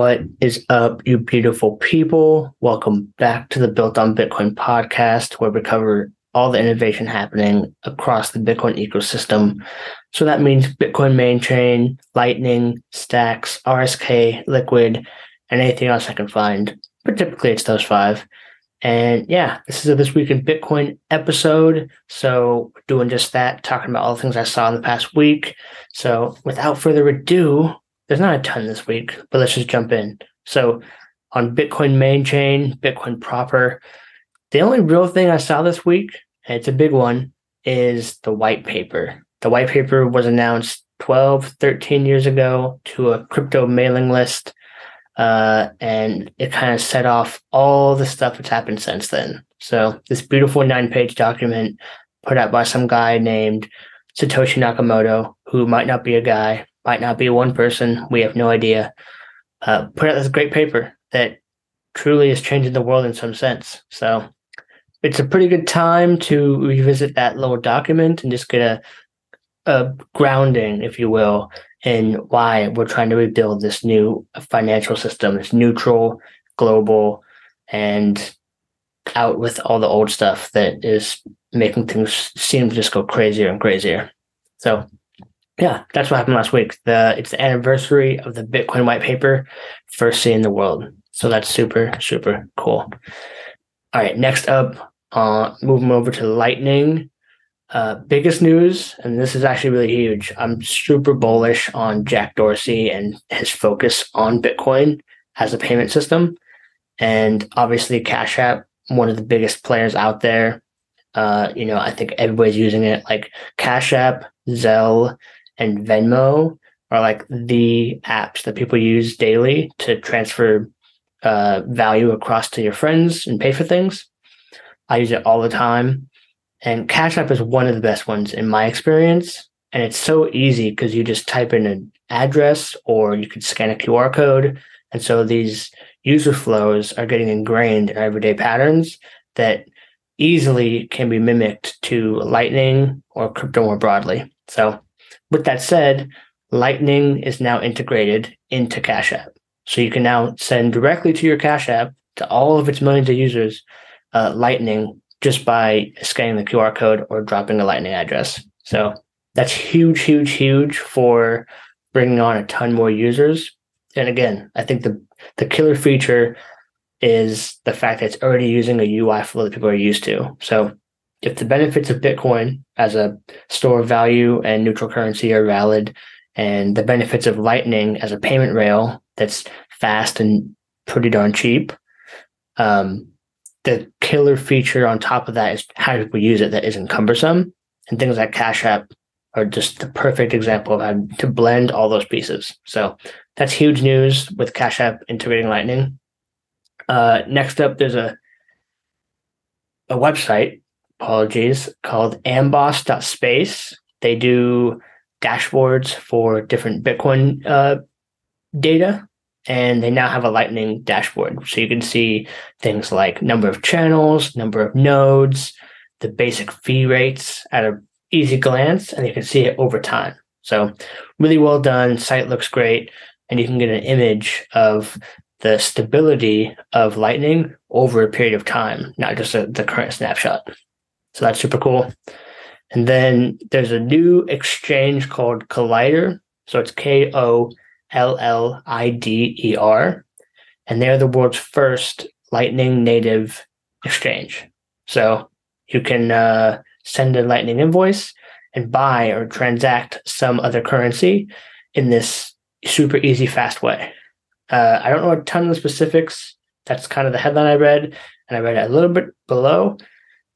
What is up, you beautiful people? Welcome back to the Built on Bitcoin podcast, where we cover all the innovation happening across the Bitcoin ecosystem. So that means Bitcoin main chain, Lightning, Stacks, RSK, Liquid, and anything else I can find. But typically it's those five. And yeah, this is a This Week in Bitcoin episode. So doing just that, talking about all the things I saw in the past week. So without further ado, there's not a ton this week, but let's just jump in. So on Bitcoin main chain, Bitcoin proper, the only real thing I saw this week, and it's a big one, is the white paper. The white paper was announced 12, 13 years ago to a crypto mailing list. Uh, and it kind of set off all the stuff that's happened since then. So this beautiful nine page document put out by some guy named Satoshi Nakamoto, who might not be a guy, might not be one person. We have no idea. Uh, put out this great paper that truly is changing the world in some sense. So it's a pretty good time to revisit that little document and just get a, a grounding, if you will, in why we're trying to rebuild this new financial system. It's neutral, global, and out with all the old stuff that is making things seem to just go crazier and crazier. So yeah, that's what happened last week. The it's the anniversary of the Bitcoin white paper, first seen in the world. So that's super super cool. All right, next up, uh, moving over to Lightning. Uh, biggest news, and this is actually really huge. I'm super bullish on Jack Dorsey and his focus on Bitcoin as a payment system, and obviously Cash App, one of the biggest players out there. Uh, you know, I think everybody's using it. Like Cash App, Zelle, and Venmo are like the apps that people use daily to transfer uh, value across to your friends and pay for things. I use it all the time. And Cash App is one of the best ones in my experience. And it's so easy because you just type in an address or you could scan a QR code. And so these user flows are getting ingrained in everyday patterns that easily can be mimicked to Lightning or crypto more broadly. So with that said, Lightning is now integrated into Cash App. So you can now send directly to your Cash App to all of its millions of users uh, Lightning just by scanning the QR code or dropping a Lightning address. So that's huge, huge, huge for bringing on a ton more users. And again, I think the the killer feature is the fact that it's already using a UI flow that people are used to. So if the benefits of Bitcoin as a store of value and neutral currency are valid, and the benefits of Lightning as a payment rail that's fast and pretty darn cheap, um, the killer feature on top of that is how do people use it that isn't cumbersome. And things like Cash App are just the perfect example of how to blend all those pieces. So that's huge news with Cash App integrating Lightning. Uh, next up, there's a a website apologies, called amboss.space. They do dashboards for different Bitcoin uh, data, and they now have a Lightning dashboard. So you can see things like number of channels, number of nodes, the basic fee rates at an easy glance, and you can see it over time. So really well done. Site looks great, and you can get an image of the stability of Lightning over a period of time, not just a, the current snapshot. So that's super cool. And then there's a new exchange called Kollider. So it's K O L L I D E R. And they're the world's first Lightning native exchange. So you can uh, send a Lightning invoice and buy or transact some other currency in this super easy, fast way. Uh, I don't know a ton of the specifics. That's kind of the headline I read, and I read it a little bit below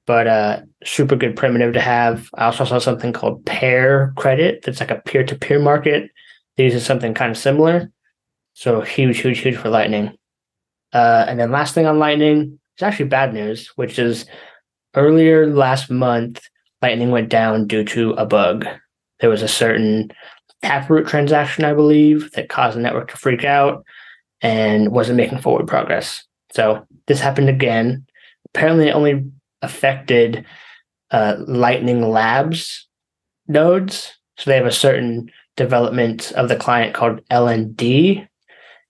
but uh, super good primitive to have. I also saw something called Pair Credit that's like a peer to peer market that uses something kind of similar. So huge, huge, huge for Lightning. Uh, and then last thing on Lightning is actually bad news, which is earlier last month, Lightning went down due to a bug. There was a certain Taproot transaction, I believe, that caused the network to freak out and wasn't making forward progress. So this happened again. Apparently, it only affected uh, Lightning Labs nodes. So they have a certain development of the client called LND.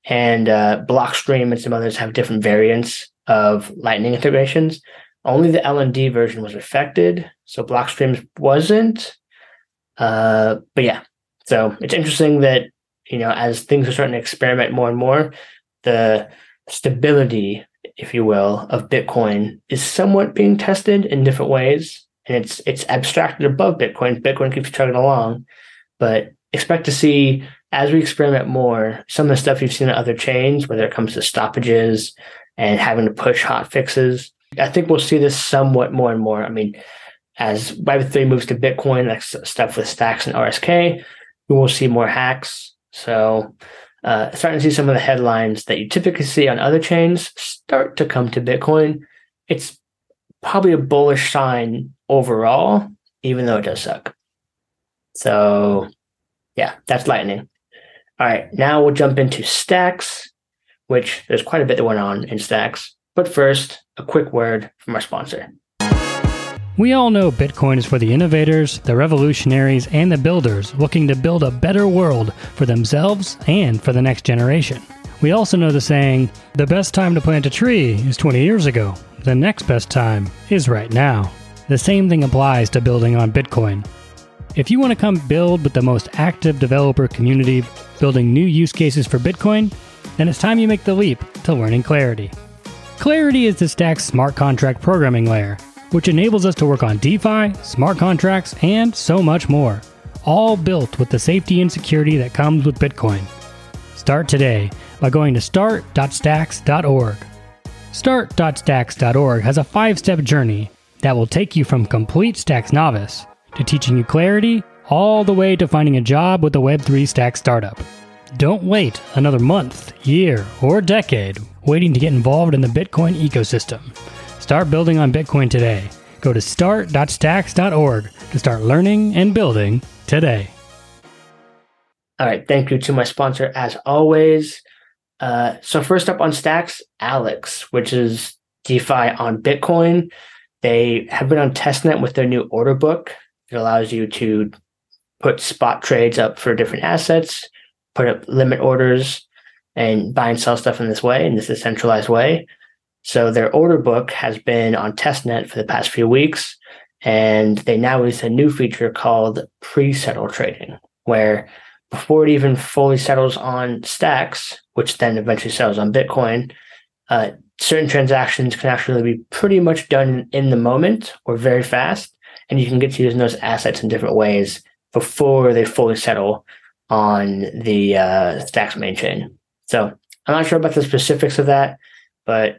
and uh, Blockstream and some others have different variants of Lightning integrations. Only the LND version was affected, so Blockstream wasn't. Uh, but yeah, so it's interesting that you know as things are starting to experiment more and more, the stability, if you will, of Bitcoin is somewhat being tested in different ways, and it's it's abstracted above Bitcoin. Bitcoin keeps chugging along, but expect to see as we experiment more, some of the stuff you've seen in other chains, whether it comes to stoppages and having to push hot fixes. I think we'll see this somewhat more and more. I mean, as Web3 moves to Bitcoin, like stuff with stacks and RSK, we will see more hacks. So, uh, starting to see some of the headlines that you typically see on other chains start to come to Bitcoin. It's probably a bullish sign overall, even though it does suck. So, yeah, that's Lightning. All right, now we'll jump into Stacks, which there's quite a bit that went on in Stacks. But first, a quick word from our sponsor. We all know Bitcoin is for the innovators, the revolutionaries, and the builders looking to build a better world for themselves and for the next generation. We also know the saying, the best time to plant a tree is 20 years ago. The next best time is right now. The same thing applies to building on Bitcoin. If you want to come build with the most active developer community building new use cases for Bitcoin, then it's time you make the leap to learning Clarity. Clarity is the Stack's smart contract programming layer which enables us to work on DeFi, smart contracts, and so much more, all built with the safety and security that comes with Bitcoin. Start today by going to start.stacks.org. Start.stacks.org has a five step journey that will take you from complete Stacks novice to teaching you clarity all the way to finding a job with a Web3 Stack startup. Don't wait another month, year, or decade waiting to get involved in the Bitcoin ecosystem. Start building on Bitcoin today. Go to start.stacks.org to start learning and building today. All right. Thank you to my sponsor, as always. Uh, so, first up on Stacks, Alex, which is DeFi on Bitcoin. They have been on testnet with their new order book. It allows you to put spot trades up for different assets, put up limit orders, and buy and sell stuff in this way, in this decentralized way. So their order book has been on testnet for the past few weeks, and they now release a new feature called pre-settle trading, where before it even fully settles on stacks, which then eventually settles on Bitcoin, uh, certain transactions can actually be pretty much done in the moment or very fast, and you can get to using those assets in different ways before they fully settle on the uh, stacks main chain. So I'm not sure about the specifics of that, but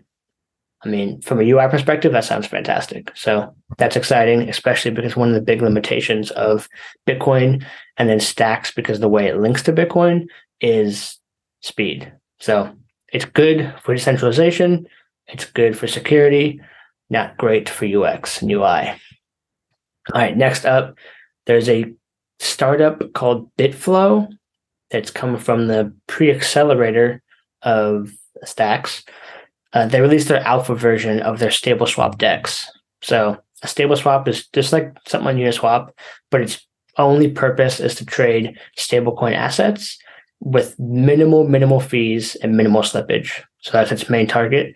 I mean, from a UI perspective, that sounds fantastic. So that's exciting, especially because one of the big limitations of Bitcoin and then stacks because the way it links to Bitcoin is speed. So it's good for decentralization. It's good for security, not great for UX and UI. All right, next up, there's a startup called Bitflow that's come from the pre accelerator of stacks uh, they released their alpha version of their stable swap dex. So a stable swap is just like something on Uniswap, but its only purpose is to trade stablecoin assets with minimal, minimal fees and minimal slippage. So that's its main target.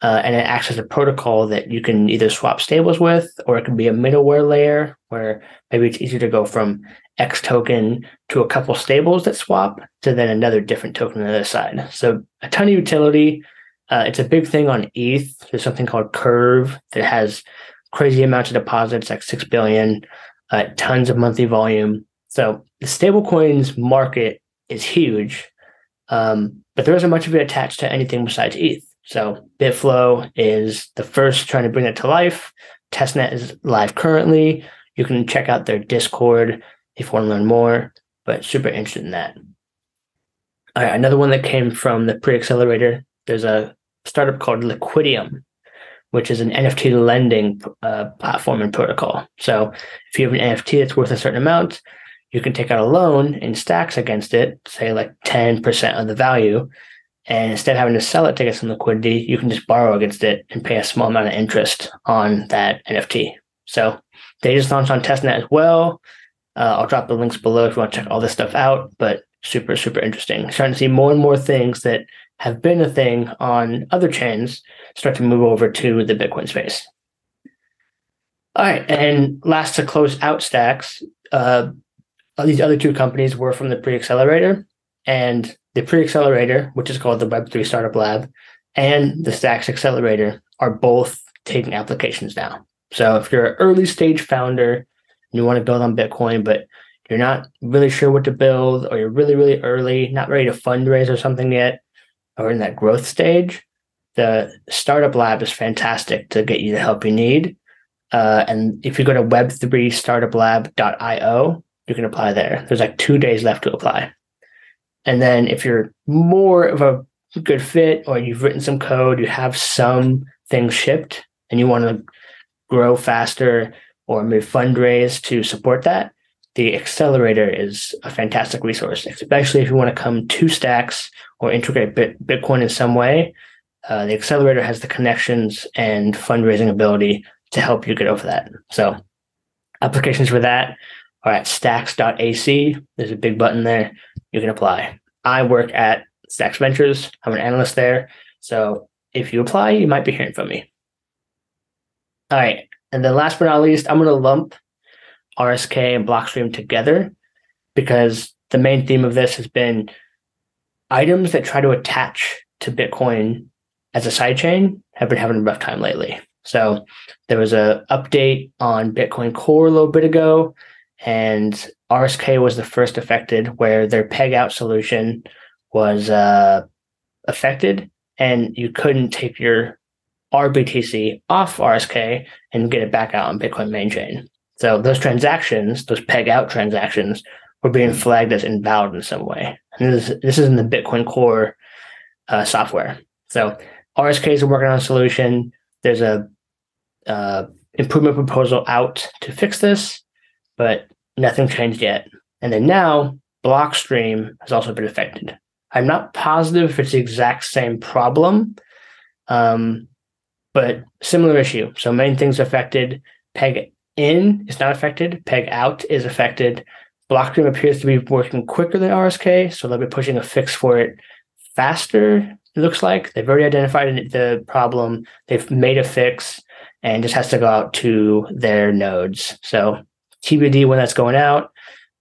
Uh, and it acts as a protocol that you can either swap stables with, or it can be a middleware layer where maybe it's easier to go from X token to a couple stables that swap to then another different token on the other side. So a ton of utility. Uh, it's a big thing on ETH. There's something called Curve that has crazy amounts of deposits, like six billion, uh, tons of monthly volume. So the stablecoins market is huge, um, but there isn't much of it attached to anything besides ETH. So Bitflow is the first trying to bring it to life. Testnet is live currently. You can check out their Discord if you want to learn more, but super interested in that. All right, another one that came from the pre-accelerator. There's a startup called Liquidium, which is an NFT lending uh, platform and protocol. So if you have an NFT that's worth a certain amount, you can take out a loan in stacks against it, say like 10% of the value. And instead of having to sell it to get some liquidity, you can just borrow against it and pay a small amount of interest on that NFT. So they just launched on testnet as well. Uh, I'll drop the links below if you want to check all this stuff out. But super, super interesting. Starting to see more and more things that have been a thing on other chains start to move over to the Bitcoin space. All right, and last to close out stacks, uh, these other two companies were from the pre-accelerator, and the pre-accelerator, which is called the Web3 Startup Lab, and the Stacks Accelerator are both taking applications now. So if you're an early stage founder and you want to build on Bitcoin, but you're not really sure what to build, or you're really, really early, not ready to fundraise or something yet, or in that growth stage, the Startup Lab is fantastic to get you the help you need. Uh, and if you go to web3startuplab.io, you can apply there. There's like two days left to apply. And then if you're more of a good fit or you've written some code, you have some things shipped and you want to grow faster or maybe fundraise to support that, the accelerator is a fantastic resource, especially if you want to come to stacks or integrate Bit- Bitcoin in some way. Uh, the accelerator has the connections and fundraising ability to help you get over that. So applications for that are at stacks.ac. There's a big button there. You can apply. I work at Stacks Ventures. I'm an analyst there. So if you apply, you might be hearing from me. All right. And then last but not least, I'm going to lump RSK and Blockstream together because the main theme of this has been items that try to attach to Bitcoin as a sidechain have been having a rough time lately. So there was a update on Bitcoin Core a little bit ago, and RSK was the first affected, where their peg out solution was uh, affected, and you couldn't take your RBTC off RSK and get it back out on Bitcoin main chain. So those transactions, those peg out transactions, were being flagged as invalid in some way. And this is, this is in the Bitcoin Core uh, software. So RSK is working on a solution. There's a uh, improvement proposal out to fix this, but nothing changed yet. And then now, Blockstream has also been affected. I'm not positive if it's the exact same problem, um, but similar issue. So main things affected. Peg in is not affected. Peg out is affected. Blockstream appears to be working quicker than RSK, so they'll be pushing a fix for it faster. It looks like they've already identified the problem. They've made a fix and just has to go out to their nodes. So TBD when that's going out.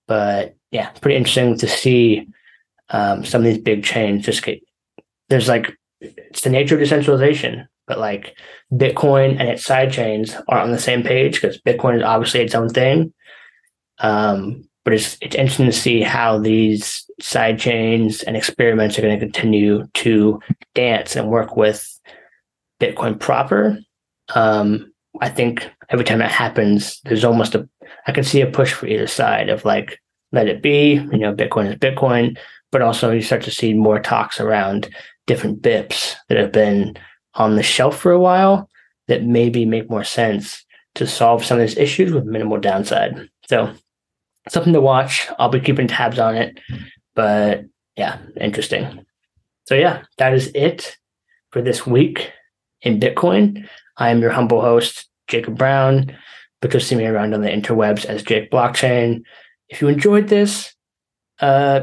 But yeah, pretty interesting to see um, some of these big chains just get. There's like it's the nature of decentralization, but like Bitcoin and its side chains are on the same page because Bitcoin is obviously its own thing. Um, but it's it's interesting to see how these side chains and experiments are going to continue to dance and work with Bitcoin proper um, I think every time that happens, there's almost a I can see a push for either side of like let it be, you know, Bitcoin is Bitcoin, but also you start to see more talks around different BIPs that have been on the shelf for a while that maybe make more sense to solve some of these issues with minimal downside. So something to watch. I'll be keeping tabs on it, but yeah, interesting. So yeah, that is it for this week in Bitcoin. I am your humble host, Jacob Brown, but you'll see me around on the interwebs as Jake Blockchain. If you enjoyed this, uh,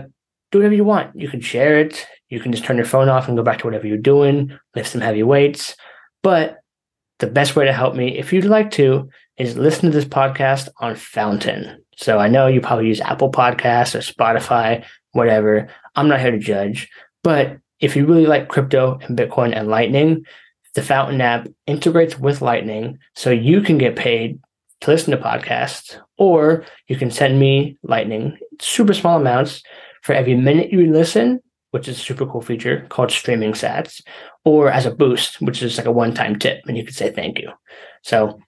do whatever you want. You can share it. You can just turn your phone off and go back to whatever you're doing, lift some heavy weights. But the best way to help me, if you'd like to, is listen to this podcast on Fountain. So I know you probably use Apple Podcasts or Spotify, whatever. I'm not here to judge. But if you really like crypto and Bitcoin and Lightning, the Fountain app integrates with Lightning so you can get paid to listen to podcasts, or you can send me Lightning, super small amounts for every minute you listen, which is a super cool feature called streaming sats, or as a boost, which is like a one time tip, and you can say thank you. So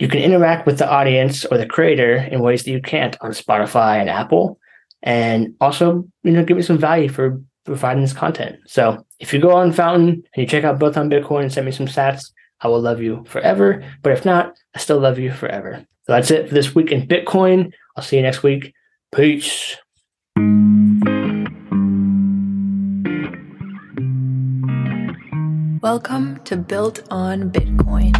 you can interact with the audience or the creator in ways that you can't on Spotify and Apple. And also, you know, give me some value for providing this content. So if you go on Fountain and you check out Built on Bitcoin and send me some sats, I will love you forever. But if not, I still love you forever. So that's it for this week in Bitcoin. I'll see you next week. Peace. Welcome to Built on Bitcoin.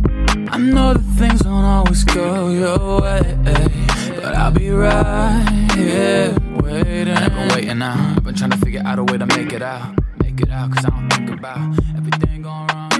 I know that things don't always go your way, but I'll be right here waiting. I've been waiting now. I've been trying to figure out a way to make it out. Make it out, cause I don't think about everything going